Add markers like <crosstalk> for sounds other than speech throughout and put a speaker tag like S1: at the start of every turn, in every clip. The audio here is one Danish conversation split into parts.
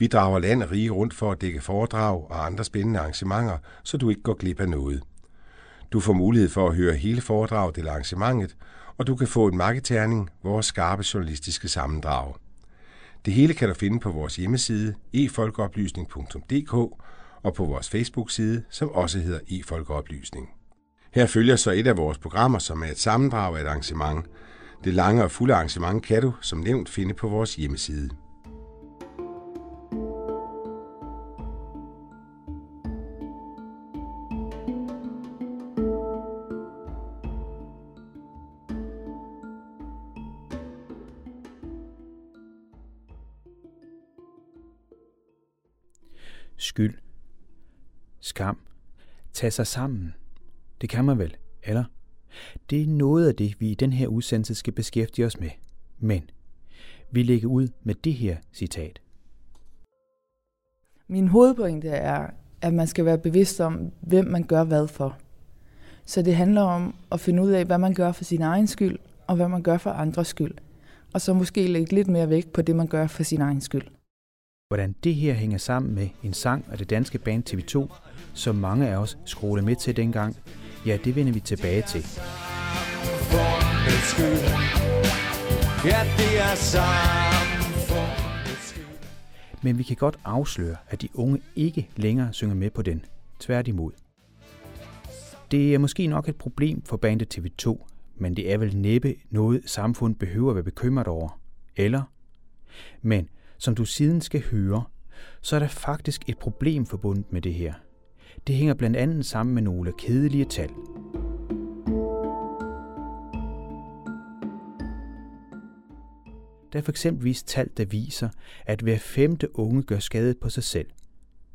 S1: Vi drager land og rige rundt for at dække foredrag og andre spændende arrangementer, så du ikke går glip af noget. Du får mulighed for at høre hele foredraget eller arrangementet, og du kan få en marketerning, vores skarpe journalistiske sammendrag. Det hele kan du finde på vores hjemmeside efolkeoplysning.dk og på vores Facebook-side, som også hedder efolkeoplysning. Her følger så et af vores programmer, som er et sammendrag af et arrangement. Det lange og fulde arrangement kan du, som nævnt, finde på vores hjemmeside.
S2: Skyld, skam, tage sig sammen. Det kan man vel, eller? Det er noget af det, vi i den her udsendelse skal beskæftige os med. Men vi lægger ud med det her citat.
S3: Min hovedpointe er, at man skal være bevidst om, hvem man gør hvad for. Så det handler om at finde ud af, hvad man gør for sin egen skyld, og hvad man gør for andres skyld. Og så måske lægge lidt mere vægt på det, man gør for sin egen skyld.
S2: Hvordan det her hænger sammen med en sang af det danske band TV2, som mange af os skruede med til dengang, ja, det vender vi tilbage til. Men vi kan godt afsløre, at de unge ikke længere synger med på den. Tværtimod. Det er måske nok et problem for bandet TV2, men det er vel næppe noget, samfund behøver at være bekymret over. Eller? Men som du siden skal høre, så er der faktisk et problem forbundet med det her. Det hænger blandt andet sammen med nogle kedelige tal. Der er for eksempel tal, der viser, at hver femte unge gør skade på sig selv.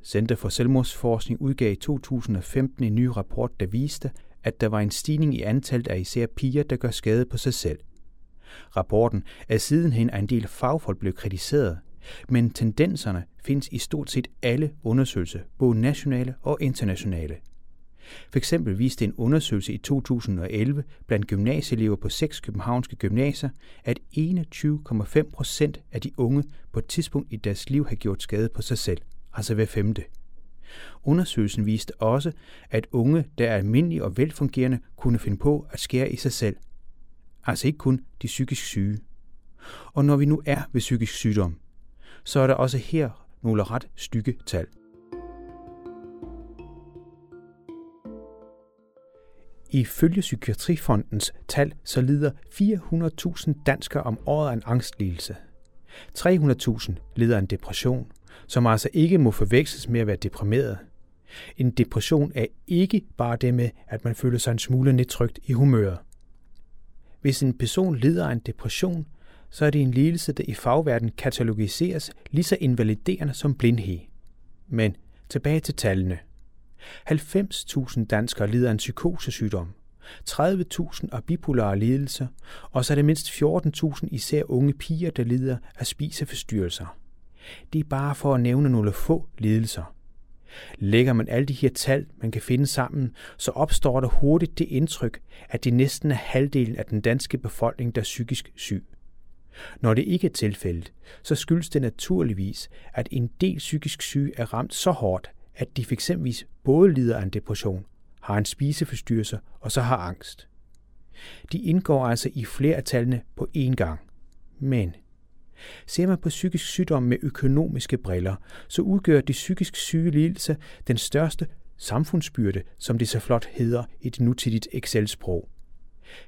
S2: Center for Selvmordsforskning udgav i 2015 en ny rapport, der viste, at der var en stigning i antallet af især piger, der gør skade på sig selv. Rapporten er sidenhen af en del fagfolk blevet kritiseret, men tendenserne findes i stort set alle undersøgelser, både nationale og internationale. For eksempel viste en undersøgelse i 2011 blandt gymnasieelever på seks københavnske gymnasier, at 21,5 procent af de unge på et tidspunkt i deres liv har gjort skade på sig selv, altså hver femte. Undersøgelsen viste også, at unge, der er almindelige og velfungerende, kunne finde på at skære i sig selv. Altså ikke kun de psykisk syge. Og når vi nu er ved psykisk sygdom, så er der også her nogle ret stykke tal. Ifølge Psykiatrifondens tal, så lider 400.000 danskere om året af en angstlidelse. 300.000 lider af en depression, som altså ikke må forveksles med at være deprimeret. En depression er ikke bare det med, at man føler sig en smule nedtrykt i humøret. Hvis en person lider af en depression, så er det en lidelse, der i fagverden katalogiseres lige så invaliderende som blindhed. Men tilbage til tallene. 90.000 danskere lider af en psykosesygdom, 30.000 af bipolare lidelser, og så er det mindst 14.000 især unge piger, der lider af spiseforstyrrelser. Det er bare for at nævne nogle få lidelser. Lægger man alle de her tal, man kan finde sammen, så opstår der hurtigt det indtryk, at det næsten er halvdelen af den danske befolkning, der er psykisk syg. Når det ikke er tilfældet, så skyldes det naturligvis, at en del psykisk syge er ramt så hårdt, at de fx både lider af en depression, har en spiseforstyrrelse og så har angst. De indgår altså i flere af tallene på én gang. Men ser man på psykisk sygdom med økonomiske briller, så udgør de psykisk syge lidelse den største samfundsbyrde, som det så flot hedder i det nutidigt Excel-sprog.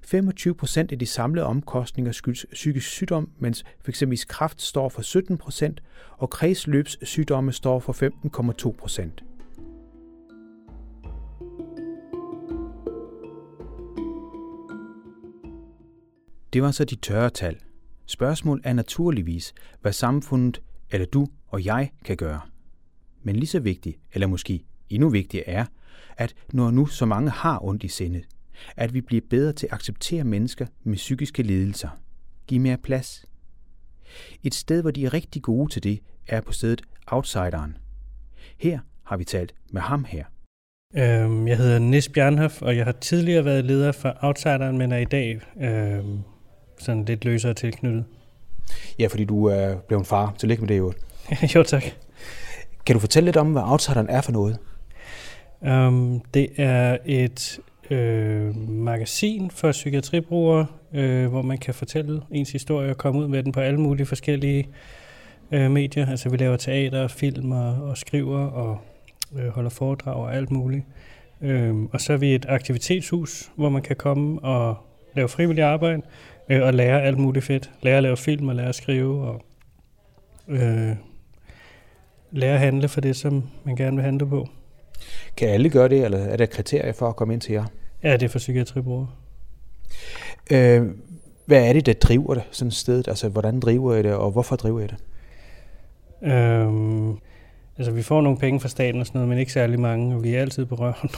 S2: 25 procent af de samlede omkostninger skyldes psykisk sygdom, mens f.eks. kræft står for 17 procent, og kredsløbssygdomme står for 15,2 procent. Det var så de tørre tal. Spørgsmålet er naturligvis, hvad samfundet, eller du og jeg kan gøre. Men lige så vigtigt, eller måske Endnu vigtigere er, at når nu så mange har ondt i sindet, at vi bliver bedre til at acceptere mennesker med psykiske lidelser. Giv mere plads. Et sted, hvor de er rigtig gode til det, er på stedet Outsideren. Her har vi talt med ham her.
S4: Øhm, jeg hedder Nis Bjernhoff, og jeg har tidligere været leder for Outsideren, men er i dag øhm, sådan lidt løsere tilknyttet.
S2: Ja, fordi du er blevet far. Tillykke med det, jo. <laughs>
S4: jo, tak.
S2: Kan du fortælle lidt om, hvad Outsideren er for noget?
S4: Um, det er et øh, magasin for psykiatribrugere, øh, hvor man kan fortælle ens historie og komme ud med den på alle mulige forskellige øh, medier. Altså vi laver teater, film og, og skriver og øh, holder foredrag og alt muligt. Øh, og så er vi et aktivitetshus, hvor man kan komme og lave frivillig arbejde øh, og lære alt muligt fedt. Lære at lave film og lære at skrive og øh, lære at handle for det, som man gerne vil handle på.
S2: Kan alle gøre det, eller er der kriterier for at komme ind til jer?
S4: Ja, det er for psykiatribrugere.
S2: Øh, hvad er det, der driver det, sådan et sted? Altså, hvordan driver I det, og hvorfor driver I det?
S4: Øhm, altså, vi får nogle penge fra staten og sådan noget, men ikke særlig mange, og vi er altid på røven.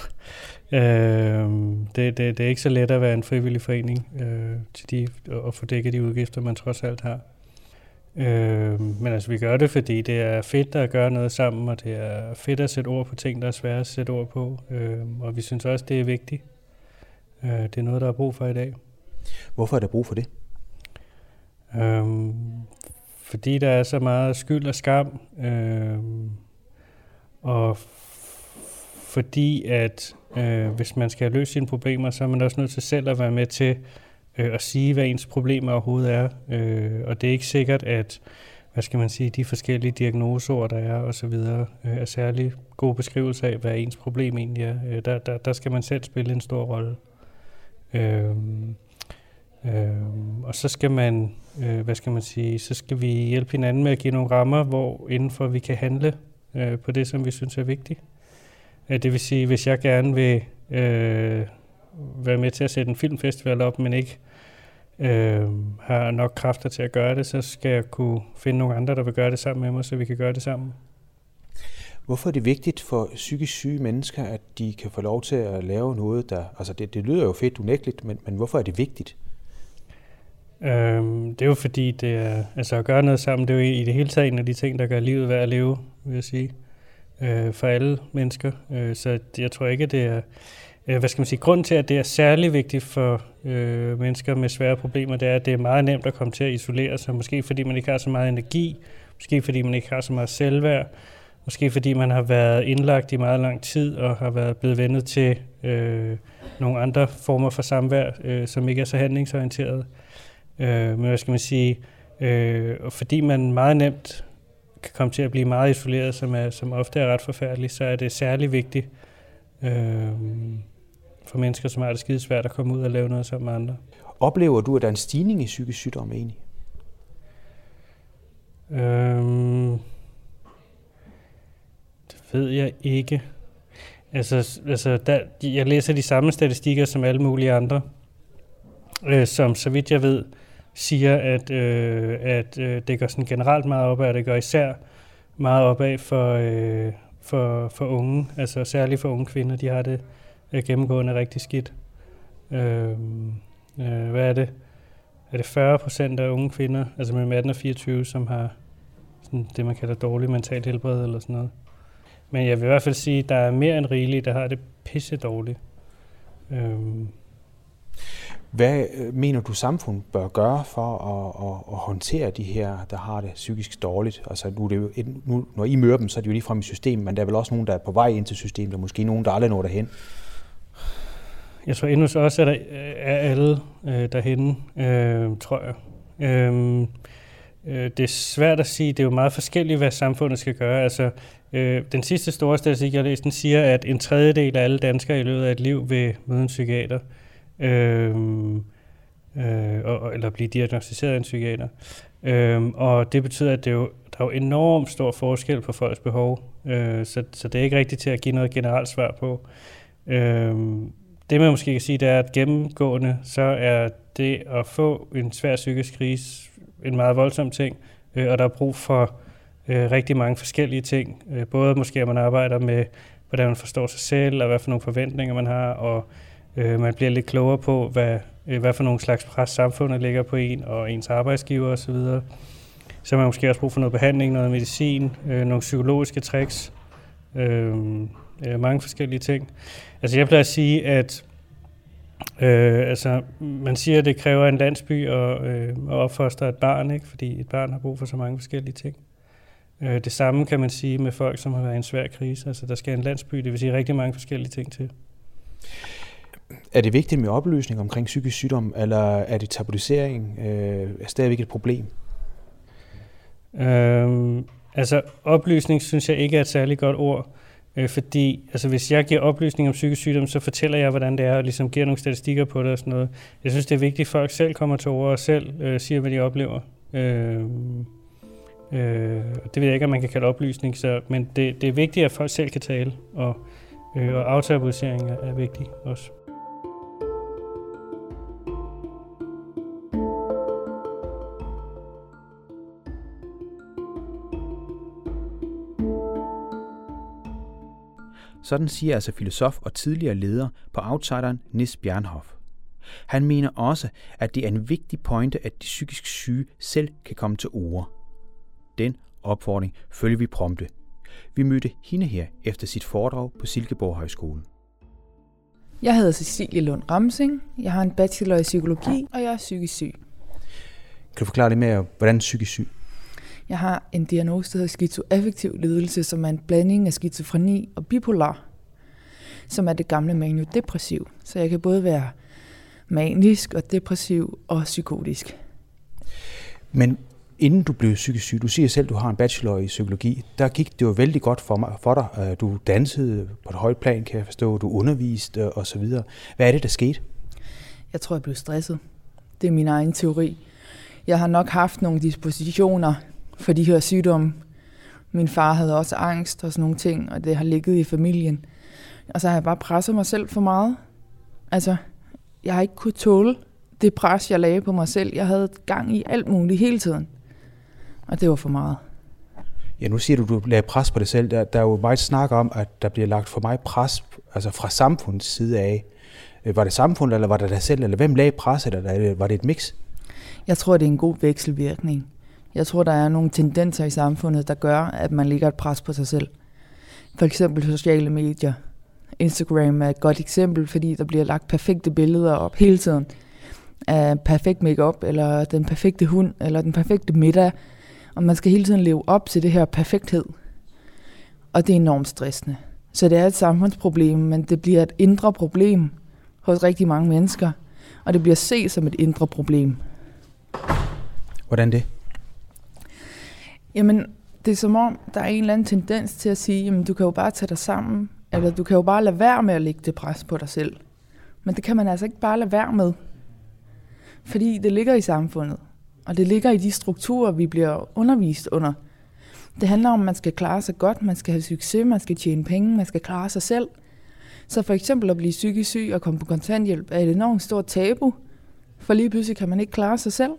S4: <laughs> øhm, det, det, det er ikke så let at være en frivillig forening øh, til de, og få dækket de udgifter, man trods alt har. Øh, men altså, vi gør det, fordi det er fedt at gøre noget sammen, og det er fedt at sætte ord på ting, der er svære at sætte ord på. Øh, og vi synes også, det er vigtigt. Øh, det er noget, der er brug for i dag.
S2: Hvorfor er der brug for det?
S4: Øh, fordi der er så meget skyld og skam. Øh, og fordi at øh, hvis man skal løst sine problemer, så er man også nødt til selv at være med til øh, at sige, hvad ens problemer overhovedet er. Øh, og det er ikke sikkert, at hvad skal man sige, de forskellige diagnoseord, der er og så videre, øh, er særlig gode beskrivelser af, hvad ens problem egentlig er. Øh, der, der, der skal man selv spille en stor rolle. Øh, øh, og så skal man, øh, hvad skal man sige, så skal vi hjælpe hinanden med at give nogle rammer, hvor indenfor vi kan handle øh, på det, som vi synes er vigtigt. Øh, det vil sige, hvis jeg gerne vil øh, være med til at sætte en filmfestival op, men ikke øh, har nok kræfter til at gøre det, så skal jeg kunne finde nogle andre, der vil gøre det sammen med mig, så vi kan gøre det sammen.
S2: Hvorfor er det vigtigt for psykisk syge mennesker, at de kan få lov til at lave noget, der... Altså, det, det lyder jo fedt unægteligt, men, men hvorfor er det vigtigt?
S4: Øhm, det er jo fordi, det er, altså at gøre noget sammen, det er jo i det hele taget en af de ting, der gør livet værd at leve, vil jeg sige, øh, for alle mennesker. Øh, så jeg tror ikke, det er Øh, hvad skal man sige, grunden til, at det er særlig vigtigt for øh, mennesker med svære problemer, det er, at det er meget nemt at komme til at isolere sig. Måske fordi man ikke har så meget energi, måske fordi man ikke har så meget selvværd, måske fordi man har været indlagt i meget lang tid og har været blevet vendet til øh, nogle andre former for samvær, øh, som ikke er så handlingsorienteret. Øh, men hvad skal man sige, øh, og fordi man meget nemt kan komme til at blive meget isoleret, som, er, som ofte er ret forfærdeligt, så er det særlig vigtigt, øh, for mennesker, som har det skide svært at komme ud og lave noget sammen med andre.
S2: Oplever du, at der er en stigning i psykisk sygdom egentlig?
S4: Øhm, det ved jeg ikke. Altså, altså der, jeg læser de samme statistikker som alle mulige andre, øh, som så vidt jeg ved, siger, at, øh, at øh, det går sådan generelt meget op og det går især meget opad for, øh, for, for unge, altså særligt for unge kvinder, de har det er gennemgående rigtig skidt. Øh, øh, hvad er det? Er det 40 procent af unge kvinder, altså mellem 18 og 24, som har sådan det, man kalder dårlig mentalt helbred eller sådan noget. Men jeg vil i hvert fald sige, at der er mere end rigeligt, der har det pisse dårligt. Øhm.
S2: Øh, Hvad mener du, samfundet bør gøre for at, at, at håndtere de her, der har det psykisk dårligt? Altså, nu er det jo, nu, når I møder dem, så er det jo lige frem i systemet, men der er vel også nogen, der er på vej ind til systemet, og måske nogen, der aldrig når derhen.
S4: Jeg tror endnu så også, at der øh, er alle øh, derhenne, øh, tror jeg. Øh, øh, det er svært at sige. Det er jo meget forskelligt, hvad samfundet skal gøre. Altså, øh, den sidste store statistik, jeg har læst, den siger, at en tredjedel af alle danskere i løbet af et liv vil møde en psykiater. Øh, øh, og, eller blive diagnostiseret af en psykiater. Øh, og det betyder, at det er jo, der er jo enormt stor forskel på folks behov. Øh, så, så det er ikke rigtigt til at give noget generelt svar på. Øh, det man måske kan sige, det er, at gennemgående, så er det at få en svær psykisk krise en meget voldsom ting, øh, og der er brug for øh, rigtig mange forskellige ting. Øh, både måske, at man arbejder med hvordan man forstår sig selv, og hvad for nogle forventninger man har, og øh, man bliver lidt klogere på, hvad, øh, hvad for nogle slags pres samfundet ligger på en, og ens arbejdsgiver osv. Så så man måske også brug for noget behandling, noget medicin, øh, nogle psykologiske tricks, øh, øh, mange forskellige ting. Altså jeg plejer at sige, at Øh, altså, man siger, at det kræver en landsby at, øh, at opfostre et barn, ikke? fordi et barn har brug for så mange forskellige ting. Øh, det samme kan man sige med folk, som har været i en svær krise. Altså, der skal en landsby, det vil sige rigtig mange forskellige ting til.
S2: Er det vigtigt med oplysning omkring psykisk sygdom, eller er det tabuisering øh, er stadigvæk et problem?
S4: Øhm, altså, oplysning synes jeg ikke er et særligt godt ord. Øh, fordi altså, hvis jeg giver oplysning om psykisk sygdom, så fortæller jeg, hvordan det er, og ligesom giver nogle statistikker på det og sådan noget. Jeg synes, det er vigtigt, at folk selv kommer til ord og selv øh, siger, hvad de oplever. Øh, øh, det ved jeg ikke, om man kan kalde oplysning, så, men det, det er vigtigt, at folk selv kan tale, og, øh, og aftabuisering er, er vigtigt også.
S2: Sådan siger altså filosof og tidligere leder på Outsideren Nis Bjernhoff. Han mener også, at det er en vigtig pointe, at de psykisk syge selv kan komme til ord. Den opfordring følger vi prompte. Vi mødte hende her efter sit foredrag på Silkeborg Højskole.
S3: Jeg hedder Cecilie Lund Ramsing. Jeg har en bachelor i psykologi, og jeg er psykisk syg.
S2: Kan du forklare lidt mere, hvordan psykisk syg?
S3: Jeg har en diagnose, der hedder skizoaffektiv lidelse, som er en blanding af skizofreni og bipolar, som er det gamle maniodepressiv. Så jeg kan både være manisk og depressiv og psykotisk.
S2: Men inden du blev psykisk syg, du siger selv, at du har en bachelor i psykologi, der gik det jo vældig godt for, mig, for dig. Du dansede på et højt plan, kan jeg forstå, du underviste osv. Hvad er det, der skete?
S3: Jeg tror, jeg blev stresset. Det er min egen teori. Jeg har nok haft nogle dispositioner for de her sygdomme. Min far havde også angst og sådan nogle ting, og det har ligget i familien. Og så har jeg bare presset mig selv for meget. Altså, jeg har ikke kunnet tåle det pres, jeg lagde på mig selv. Jeg havde gang i alt muligt hele tiden. Og det var for meget.
S2: Ja, nu siger du, du lagde pres på dig selv. Der, der er jo meget snak om, at der bliver lagt for meget pres altså fra samfundets side af. Øh, var det samfundet, eller var det dig selv, eller hvem lagde presset, eller var det et mix?
S3: Jeg tror, det er en god vekselvirkning. Jeg tror, der er nogle tendenser i samfundet, der gør, at man ligger et pres på sig selv. For eksempel sociale medier. Instagram er et godt eksempel, fordi der bliver lagt perfekte billeder op hele tiden af perfekt makeup eller den perfekte hund, eller den perfekte middag. Og man skal hele tiden leve op til det her perfekthed. Og det er enormt stressende. Så det er et samfundsproblem, men det bliver et indre problem hos rigtig mange mennesker. Og det bliver set som et indre problem.
S2: Hvordan det?
S3: Jamen, det er som om, der er en eller anden tendens til at sige, jamen du kan jo bare tage dig sammen, eller du kan jo bare lade være med at lægge det pres på dig selv. Men det kan man altså ikke bare lade være med. Fordi det ligger i samfundet, og det ligger i de strukturer, vi bliver undervist under. Det handler om, at man skal klare sig godt, man skal have succes, man skal tjene penge, man skal klare sig selv. Så for eksempel at blive psykisk syg og komme på kontanthjælp er et enormt stort tabu, for lige pludselig kan man ikke klare sig selv.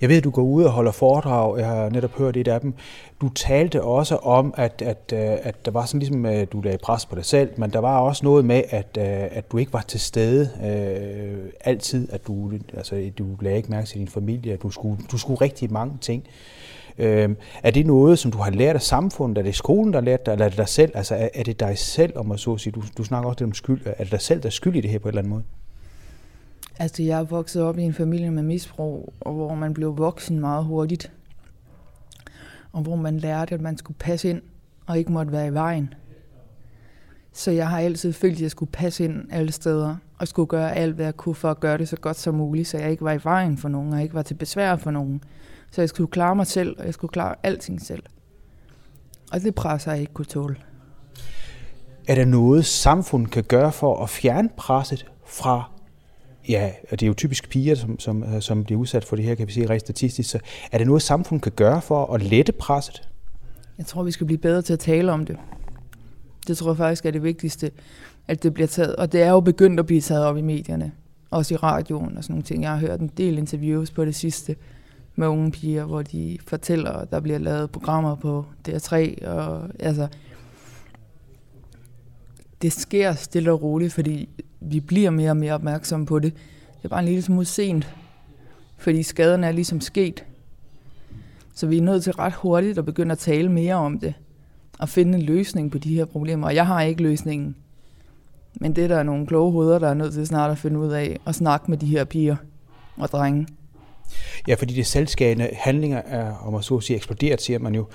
S2: Jeg ved, at du går ud og holder foredrag. Jeg har netop hørt et af dem. Du talte også om, at, at, øh, at der var sådan ligesom, at du lagde pres på dig selv, men der var også noget med, at, øh, at du ikke var til stede øh, altid. At du, altså, du lagde ikke mærke til din familie. At du skulle, du skulle rigtig mange ting. Øh, er det noget, som du har lært af samfundet? Er det skolen, der har lært dig, eller er det dig selv? Altså, er, er det dig selv, om man så sige? Du, du snakker også lidt om skyld. Er det dig selv, der er skyld i det her på en eller anden måde?
S3: Altså, jeg er vokset op i en familie med misbrug, og hvor man blev voksen meget hurtigt. Og hvor man lærte, at man skulle passe ind, og ikke måtte være i vejen. Så jeg har altid følt, at jeg skulle passe ind alle steder, og skulle gøre alt, hvad jeg kunne for at gøre det så godt som muligt, så jeg ikke var i vejen for nogen, og ikke var til besvær for nogen. Så jeg skulle klare mig selv, og jeg skulle klare alting selv. Og det presser jeg ikke kunne tåle.
S2: Er der noget, samfundet kan gøre for at fjerne presset fra Ja, og det er jo typisk piger, som, som, øh, som bliver udsat for det her, kan vi sige rent statistisk. Så er det noget, samfundet kan gøre for at lette presset?
S3: Jeg tror, vi skal blive bedre til at tale om det. Det tror jeg faktisk er det vigtigste, at det bliver taget. Og det er jo begyndt at blive taget op i medierne. Også i radioen og sådan nogle ting. Jeg har hørt en del interviews på det sidste med unge piger, hvor de fortæller, at der bliver lavet programmer på DR3. Og, altså, det sker stille og roligt, fordi vi bliver mere og mere opmærksomme på det. Det er bare en lille smule sent, fordi skaderne er ligesom sket. Så vi er nødt til ret hurtigt at begynde at tale mere om det, og finde en løsning på de her problemer. Og jeg har ikke løsningen. Men det er nogle kloge hoveder, der er nødt til snart at finde ud af, og snakke med de her piger og drenge.
S2: Ja, fordi det selvskadende handlinger er, om man så at sige, eksploderet, siger man jo.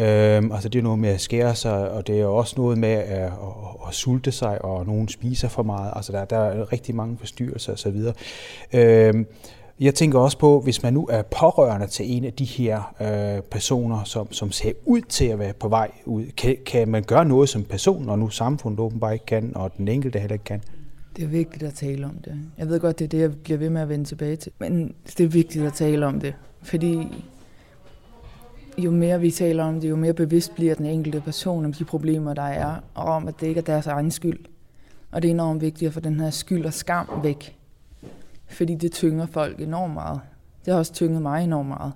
S2: Øhm, altså det er noget med at skære sig, og det er også noget med at, at, at sulte sig, og nogen spiser for meget. Altså der, der er rigtig mange forstyrrelser osv. Øhm, jeg tænker også på, hvis man nu er pårørende til en af de her øh, personer, som, som ser ud til at være på vej ud, kan, kan man gøre noget som person, og nu samfundet åbenbart ikke kan, og den enkelte heller ikke kan?
S3: Det er vigtigt at tale om det. Jeg ved godt, det er det, jeg bliver ved med at vende tilbage til. Men det er vigtigt at tale om det, fordi jo mere vi taler om det, jo mere bevidst bliver den enkelte person om de problemer, der er, og om, at det ikke er deres egen skyld. Og det er enormt vigtigt at få den her skyld og skam væk. Fordi det tynger folk enormt meget. Det har også tynget mig enormt meget.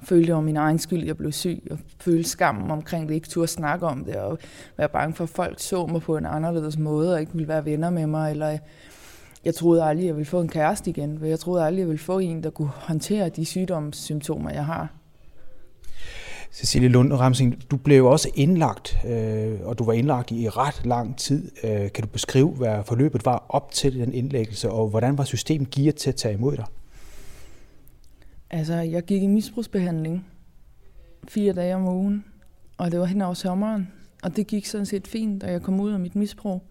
S3: Jeg følte, det var min egen skyld, jeg blev syg, og følte skammen omkring det, ikke turde snakke om det, og være bange for, at folk så mig på en anderledes måde, og ikke ville være venner med mig, eller jeg troede aldrig, jeg ville få en kæreste igen, for jeg troede aldrig, jeg ville få en, der kunne håndtere de sygdomssymptomer, jeg har.
S2: Cecilie Lund Ramsing, du blev også indlagt, øh, og du var indlagt i ret lang tid. Øh, kan du beskrive, hvad forløbet var op til den indlæggelse, og hvordan var systemet gearet til at tage imod dig?
S3: Altså, jeg gik i misbrugsbehandling fire dage om ugen, og det var hen over sommeren. Og det gik sådan set fint, da jeg kom ud af mit misbrug.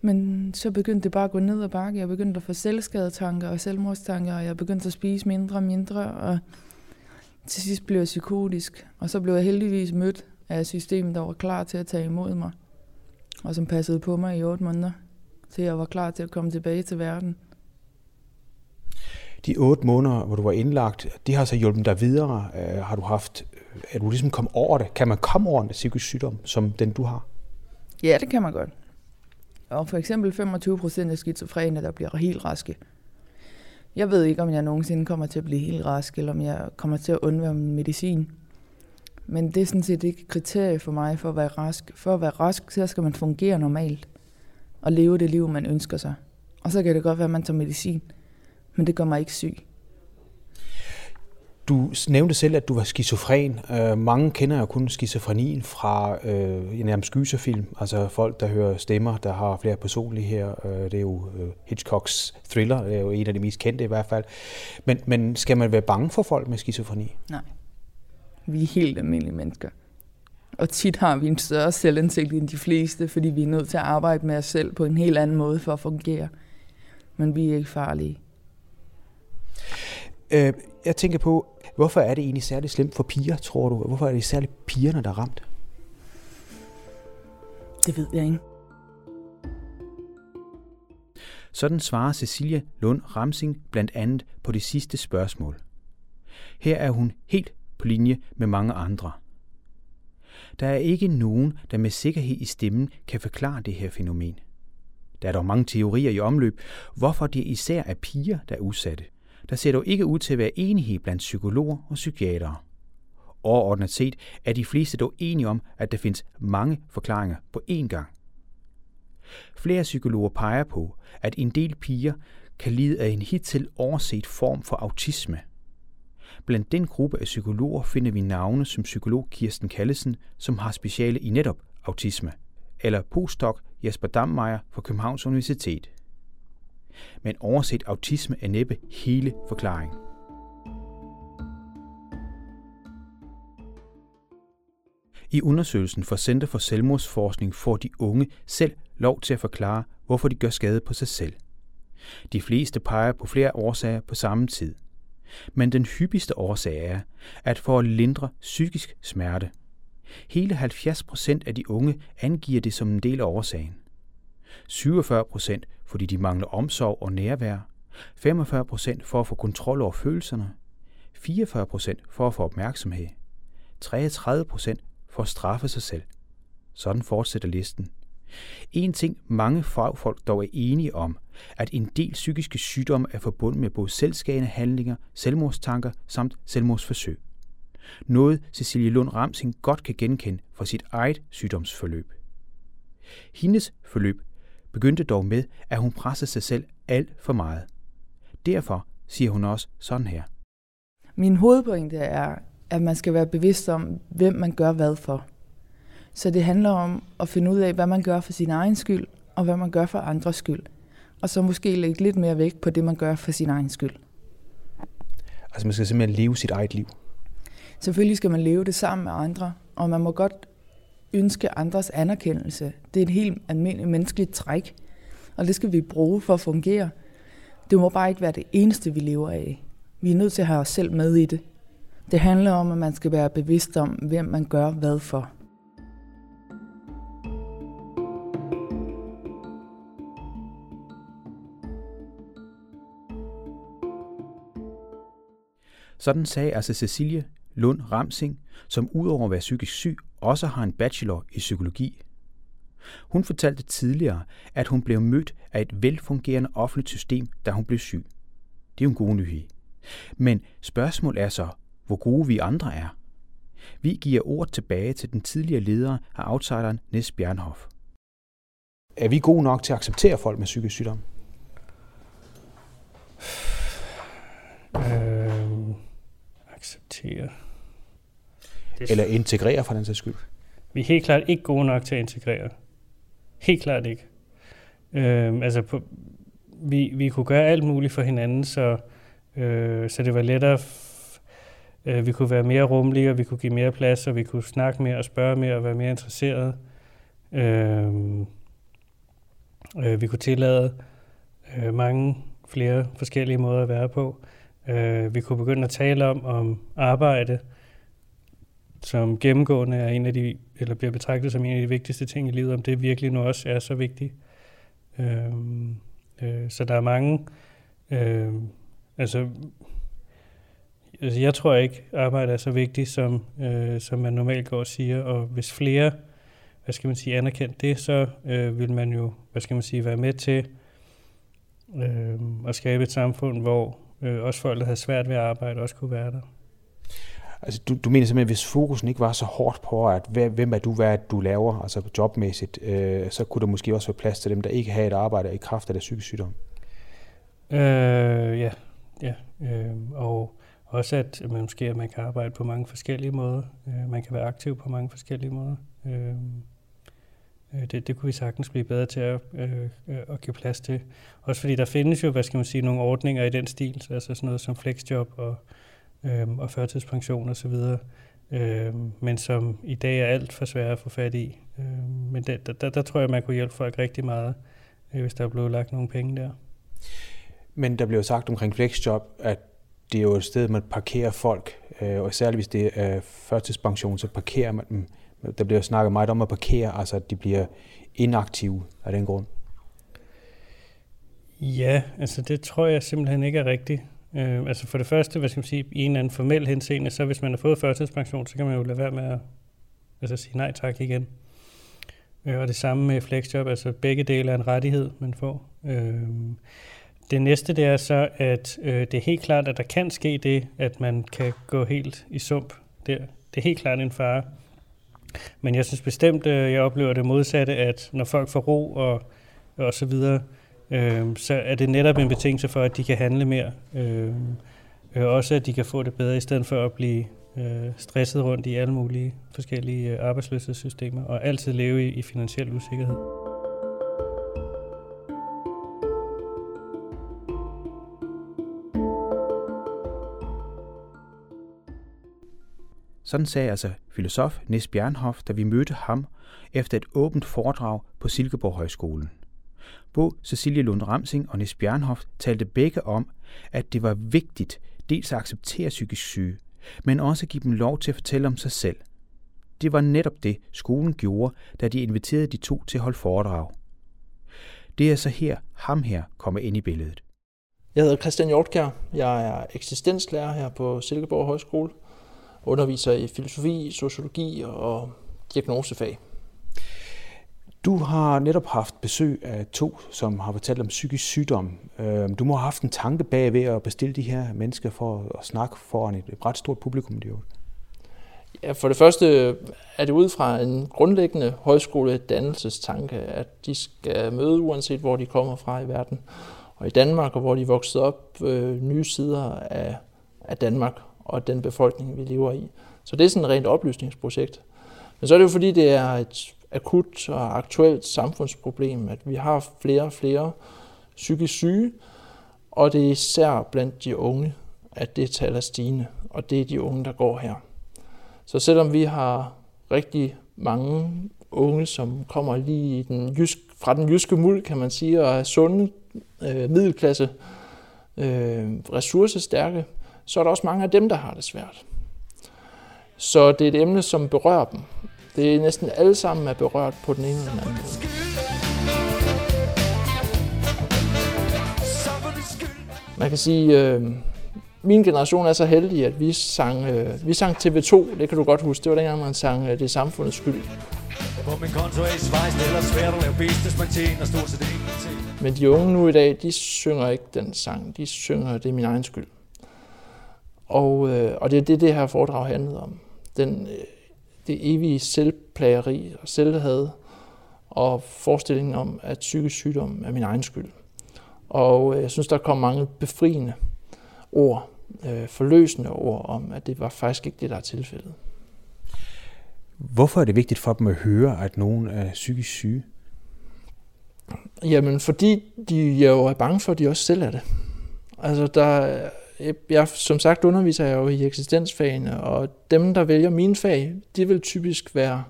S3: Men så begyndte det bare at gå ned ad bakke. Jeg begyndte at få selvskadetanker og selvmordstanker, og jeg begyndte at spise mindre og mindre, og til sidst blev jeg psykotisk, og så blev jeg heldigvis mødt af et system, der var klar til at tage imod mig, og som passede på mig i otte måneder, til jeg var klar til at komme tilbage til verden.
S2: De otte måneder, hvor du var indlagt, det har så hjulpet dig videre. Øh, har du haft, er du ligesom kommet over det? Kan man komme over en psykisk sygdom, som den du har?
S3: Ja, det kan man godt. Og for eksempel 25 procent af skizofrene, der bliver helt raske. Jeg ved ikke, om jeg nogensinde kommer til at blive helt rask, eller om jeg kommer til at undvære min medicin. Men det er sådan set ikke et kriterie for mig for at være rask. For at være rask, så skal man fungere normalt og leve det liv, man ønsker sig. Og så kan det godt være, at man tager medicin, men det gør mig ikke syg.
S2: Du nævnte selv, at du var skizofren. Uh, mange kender jo kun skizofrenien fra uh, en nærmest gyserfilm. Altså folk, der hører stemmer, der har flere personlige her. Uh, det er jo uh, Hitchcocks thriller, det er jo en af de mest kendte i hvert fald. Men, men skal man være bange for folk med skizofreni?
S3: Nej. Vi er helt almindelige mennesker. Og tit har vi en større selvindsigt end de fleste, fordi vi er nødt til at arbejde med os selv på en helt anden måde for at fungere. Men vi er ikke farlige.
S2: Uh, jeg tænker på, Hvorfor er det egentlig særligt slemt for piger, tror du? Hvorfor er det særligt pigerne, der er ramt?
S3: Det ved jeg ikke.
S2: Sådan svarer Cecilia Lund Ramsing blandt andet på det sidste spørgsmål. Her er hun helt på linje med mange andre. Der er ikke nogen, der med sikkerhed i stemmen kan forklare det her fænomen. Der er dog mange teorier i omløb, hvorfor det især er piger, der er udsatte der ser dog ikke ud til at være enighed blandt psykologer og psykiatere. Overordnet set er de fleste dog enige om, at der findes mange forklaringer på én gang. Flere psykologer peger på, at en del piger kan lide af en hidtil overset form for autisme. Blandt den gruppe af psykologer finder vi navne som psykolog Kirsten Kallesen, som har speciale i netop autisme, eller postdoc Jesper Dammeier fra Københavns Universitet men overset autisme er næppe hele forklaringen. I undersøgelsen for Center for Selvmordsforskning får de unge selv lov til at forklare, hvorfor de gør skade på sig selv. De fleste peger på flere årsager på samme tid. Men den hyppigste årsag er, at for at lindre psykisk smerte. Hele 70 procent af de unge angiver det som en del af årsagen. 47 procent fordi de mangler omsorg og nærvær, 45 procent for at få kontrol over følelserne, 44 procent for at få opmærksomhed, 33 procent for at straffe sig selv. Sådan fortsætter listen. En ting mange fagfolk dog er enige om, at en del psykiske sygdomme er forbundet med både selvskadende handlinger, selvmordstanker samt selvmordsforsøg. Noget Cecilie Lund Ramsing godt kan genkende fra sit eget sygdomsforløb. Hendes forløb begyndte dog med, at hun pressede sig selv alt for meget. Derfor siger hun også sådan her.
S3: Min hovedpointe er, at man skal være bevidst om, hvem man gør hvad for. Så det handler om at finde ud af, hvad man gør for sin egen skyld, og hvad man gør for andres skyld. Og så måske lægge lidt mere vægt på det, man gør for sin egen skyld.
S2: Altså man skal simpelthen leve sit eget liv?
S3: Selvfølgelig skal man leve det sammen med andre, og man må godt ønske andres anerkendelse. Det er et helt almindeligt menneskeligt træk, og det skal vi bruge for at fungere. Det må bare ikke være det eneste, vi lever af. Vi er nødt til at have os selv med i det. Det handler om, at man skal være bevidst om, hvem man gør hvad for.
S2: Sådan sagde altså Cecilie Lund Ramsing, som udover at være psykisk syg, også har en bachelor i psykologi. Hun fortalte tidligere, at hun blev mødt af et velfungerende offentligt system, da hun blev syg. Det er jo en god nyhed. Men spørgsmålet er så, hvor gode vi andre er. Vi giver ord tilbage til den tidligere leder af outsideren Nis Bjernhoff. Er vi gode nok til at acceptere folk med psykisk sygdom?
S4: Acceptere.
S2: Det... Eller integrere for den sags skyld?
S4: Vi er helt klart ikke gode nok til at integrere. Helt klart ikke. Øh, altså, på, vi, vi kunne gøre alt muligt for hinanden, så, øh, så det var lettere Øh, vi kunne være mere rummelige, og vi kunne give mere plads, og vi kunne snakke mere og spørge mere og være mere interesserede. Øh, øh, vi kunne tillade øh, mange flere forskellige måder at være på. Øh, Øh, vi kunne begynde at tale om, om arbejde, som gennemgående er en af de, eller bliver betragtet som en af de vigtigste ting i livet, om det virkelig nu også er så vigtigt. Øh, øh, så der er mange, øh, altså altså jeg tror ikke, arbejde er så vigtigt, som, øh, som man normalt går og siger, og hvis flere, hvad skal man sige, anerkendt det, så øh, vil man jo, hvad skal man sige, være med til øh, at skabe et samfund, hvor øh, også folk, der havde svært ved at arbejde, også kunne være der.
S2: Altså, du, du mener simpelthen, hvis fokusen ikke var så hårdt på, at hvem er du, hvad du laver, altså jobmæssigt, øh, så kunne der måske også være plads til dem, der ikke har et arbejde i kraft af deres psykisk sygdom?
S4: Øh, ja, ja. Øh, og også at man måske at man kan arbejde på mange forskellige måder. Øh, man kan være aktiv på mange forskellige måder. Øh, Øh, det, det kunne vi sagtens blive bedre til at, øh, øh, at give plads til. Også fordi der findes jo, hvad skal man sige, nogle ordninger i den stil, så altså sådan noget som flexjob og, øh, og førtidspension osv., øh, men som i dag er alt for svære at få fat i. Øh, men det, der, der, der tror jeg, man kunne hjælpe folk rigtig meget, øh, hvis der blev lagt nogle penge der.
S2: Men der blev sagt omkring flexjob, at det er jo et sted, man parkerer folk, øh, og særligt hvis det er førtidspension, så parkerer man dem. Der bliver snakket meget om at parkere, altså at de bliver inaktive af den grund.
S4: Ja, altså det tror jeg simpelthen ikke er rigtigt. Øh, altså for det første, hvad skal man sige, i en eller anden formel henseende, så hvis man har fået førtidspension, så kan man jo lade være med at altså sige nej tak igen. Øh, og det samme med flexjob, altså begge dele er en rettighed, man får. Øh, det næste det er så, at øh, det er helt klart, at der kan ske det, at man kan gå helt i sump der. Det er helt klart en fare. Men jeg synes bestemt, øh, jeg oplever det modsatte, at når folk får ro og, og så videre, øh, så er det netop en betingelse for, at de kan handle mere. Øh, øh, også at de kan få det bedre, i stedet for at blive øh, stresset rundt i alle mulige forskellige øh, arbejdsløshedssystemer, og altid leve i, i finansiel usikkerhed.
S2: Sådan sagde altså filosof Nis Bjernhoff, da vi mødte ham efter et åbent foredrag på Silkeborg Højskolen. Både Cecilie Lund Ramsing og Nis Bjernhoff talte begge om, at det var vigtigt dels at acceptere psykisk syge, men også at give dem lov til at fortælle om sig selv. Det var netop det, skolen gjorde, da de inviterede de to til at holde foredrag. Det er så her, ham her kommer ind i billedet.
S5: Jeg hedder Christian Hjortkær. Jeg er eksistenslærer her på Silkeborg Højskole underviser i filosofi, sociologi og diagnosefag.
S2: Du har netop haft besøg af to, som har fortalt om psykisk sygdom. Øhm, du må have haft en tanke bag ved at bestille de her mennesker for at snakke foran et ret stort publikum. Det
S5: Ja, for det første er det ud fra en grundlæggende højskoledannelsestanke, at de skal møde uanset hvor de kommer fra i verden. Og i Danmark, og hvor de vokset op, øh, nye sider af, af Danmark og den befolkning, vi lever i. Så det er sådan et rent oplysningsprojekt. Men så er det jo fordi, det er et akut og aktuelt samfundsproblem, at vi har flere og flere psykisk syge, og det er især blandt de unge, at det tal er stigende, og det er de unge, der går her. Så selvom vi har rigtig mange unge, som kommer lige i den jysk, fra den jyske muld, kan man sige, og er sunde, øh, middelklasse, øh, ressourcestærke, så er der også mange af dem, der har det svært. Så det er et emne, som berører dem. Det er næsten alle sammen er berørt på den ene eller anden måde. Man kan sige, øh, min generation er så heldig, at vi sang, øh, vi sang TV2, det kan du godt huske, det var dengang, man sang øh, Det er samfundets skyld. På min konto er i Schweiz, det er svært at lave business, man tjener stort set ingenting. Men de unge nu i dag, de synger ikke den sang, de synger Det er min egen skyld. Og, øh, og det er det, det her foredrag handlede om. Den, øh, det evige selvplageri og selvhad og forestillingen om, at psykisk sygdom er min egen skyld. Og øh, jeg synes, der kom mange befriende ord, øh, forløsende ord om, at det var faktisk ikke det, der er tilfældet.
S2: Hvorfor er det vigtigt for dem at høre, at nogen er psykisk syge?
S5: Jamen, fordi de jo er bange for, at de også selv er det. Altså, der, jeg, som sagt underviser jeg jo i eksistensfagene, og dem, der vælger mine fag, de vil typisk være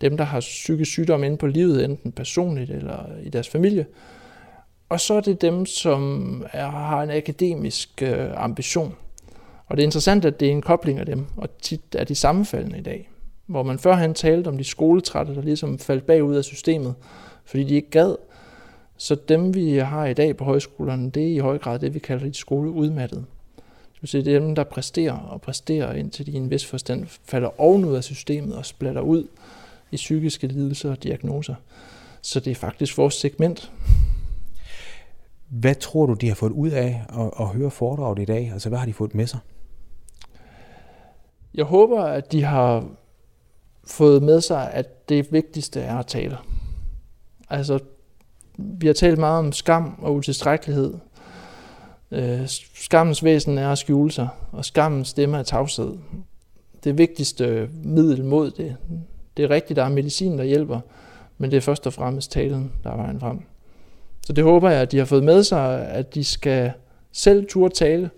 S5: dem, der har psykisk sygdom inde på livet, enten personligt eller i deres familie. Og så er det dem, som er, har en akademisk øh, ambition. Og det er interessant, at det er en kobling af dem, og tit er de sammenfaldende i dag. Hvor man førhen talte om de skoletrætte, der ligesom faldt bagud af systemet, fordi de ikke gad. Så dem, vi har i dag på højskolerne, det er i høj grad det, vi kalder de skoleudmattede. Det vil sige, det er dem, der præsterer og præsterer, indtil de i en vis forstand falder ovenud af systemet og splatter ud i psykiske lidelser og diagnoser. Så det er faktisk vores segment.
S2: Hvad tror du, de har fået ud af at, at høre foredraget i dag? Altså, hvad har de fået med sig?
S5: Jeg håber, at de har fået med sig, at det vigtigste er at tale. Altså, vi har talt meget om skam og utilstrækkelighed. Øh, skammens væsen er at skjule sig, og skammens stemme er tavshed. Det vigtigste øh, middel mod det. Det er rigtigt, der er medicin, der hjælper, men det er først og fremmest talen, der er vejen frem. Så det håber jeg, at de har fået med sig, at de skal selv turde tale,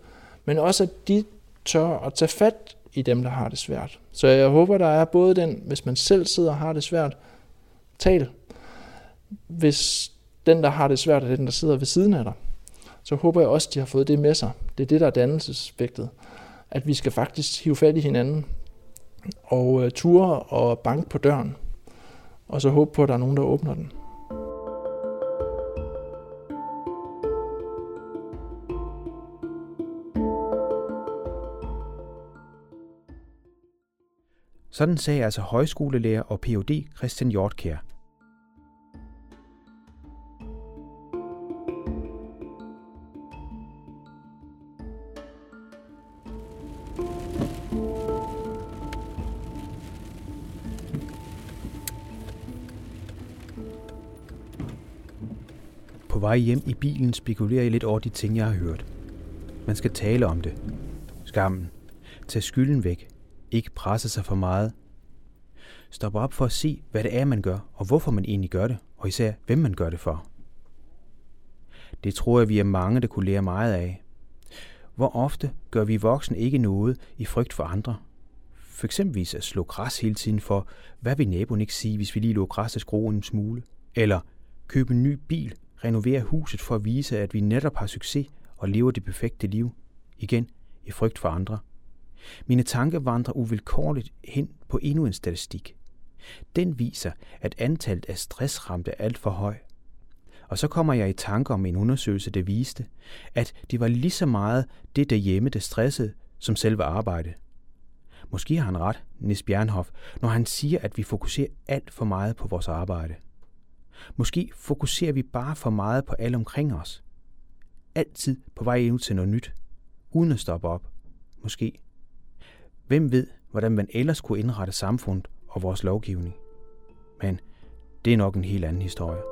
S5: men også at de tør at tage fat i dem, der har det svært. Så jeg håber, der er både den, hvis man selv sidder og har det svært, tal. Hvis den, der har det svært, er den, der sidder ved siden af dig, så håber jeg også, at de har fået det med sig. Det er det, der er dannelsesvægtet. At vi skal faktisk hive fat i hinanden og øh, ture og banke på døren. Og så håbe på, at der er nogen, der åbner den.
S2: Sådan sagde altså højskolelærer og Ph.D. Christian Hjortkær. Vej hjem i bilen spekulerer jeg lidt over de ting, jeg har hørt. Man skal tale om det. Skammen. Tag skylden væk ikke presse sig for meget. Stop op for at se, hvad det er, man gør, og hvorfor man egentlig gør det, og især, hvem man gør det for. Det tror jeg, vi er mange, der kunne lære meget af. Hvor ofte gør vi voksne ikke noget i frygt for andre? For eksempelvis at slå græs hele tiden for, hvad vil naboen ikke sige, hvis vi lige lå græs skrue en smule? Eller købe en ny bil, renovere huset for at vise, at vi netop har succes og lever det perfekte liv. Igen i frygt for andre. Mine tanker vandrer uvilkårligt hen på endnu en statistik. Den viser, at antallet af stressramte er alt for høj. Og så kommer jeg i tanke om en undersøgelse, der viste, at det var lige så meget det derhjemme, der stressede, som selve arbejde. Måske har han ret, Nis Bjernhoff, når han siger, at vi fokuserer alt for meget på vores arbejde. Måske fokuserer vi bare for meget på alle omkring os. Altid på vej ud til noget nyt, uden at stoppe op. Måske Hvem ved, hvordan man ellers kunne indrette samfundet og vores lovgivning. Men det er nok en helt anden historie.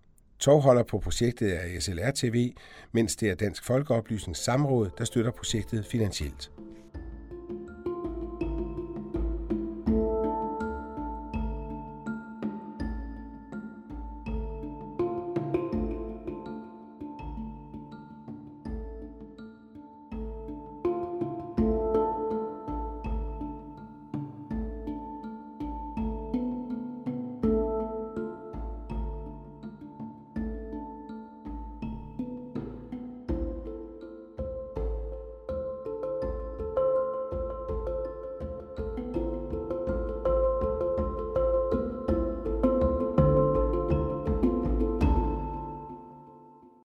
S1: Tovholder på projektet er SLR TV, mens det er Dansk Folkeoplysnings Samråd, der støtter projektet finansielt.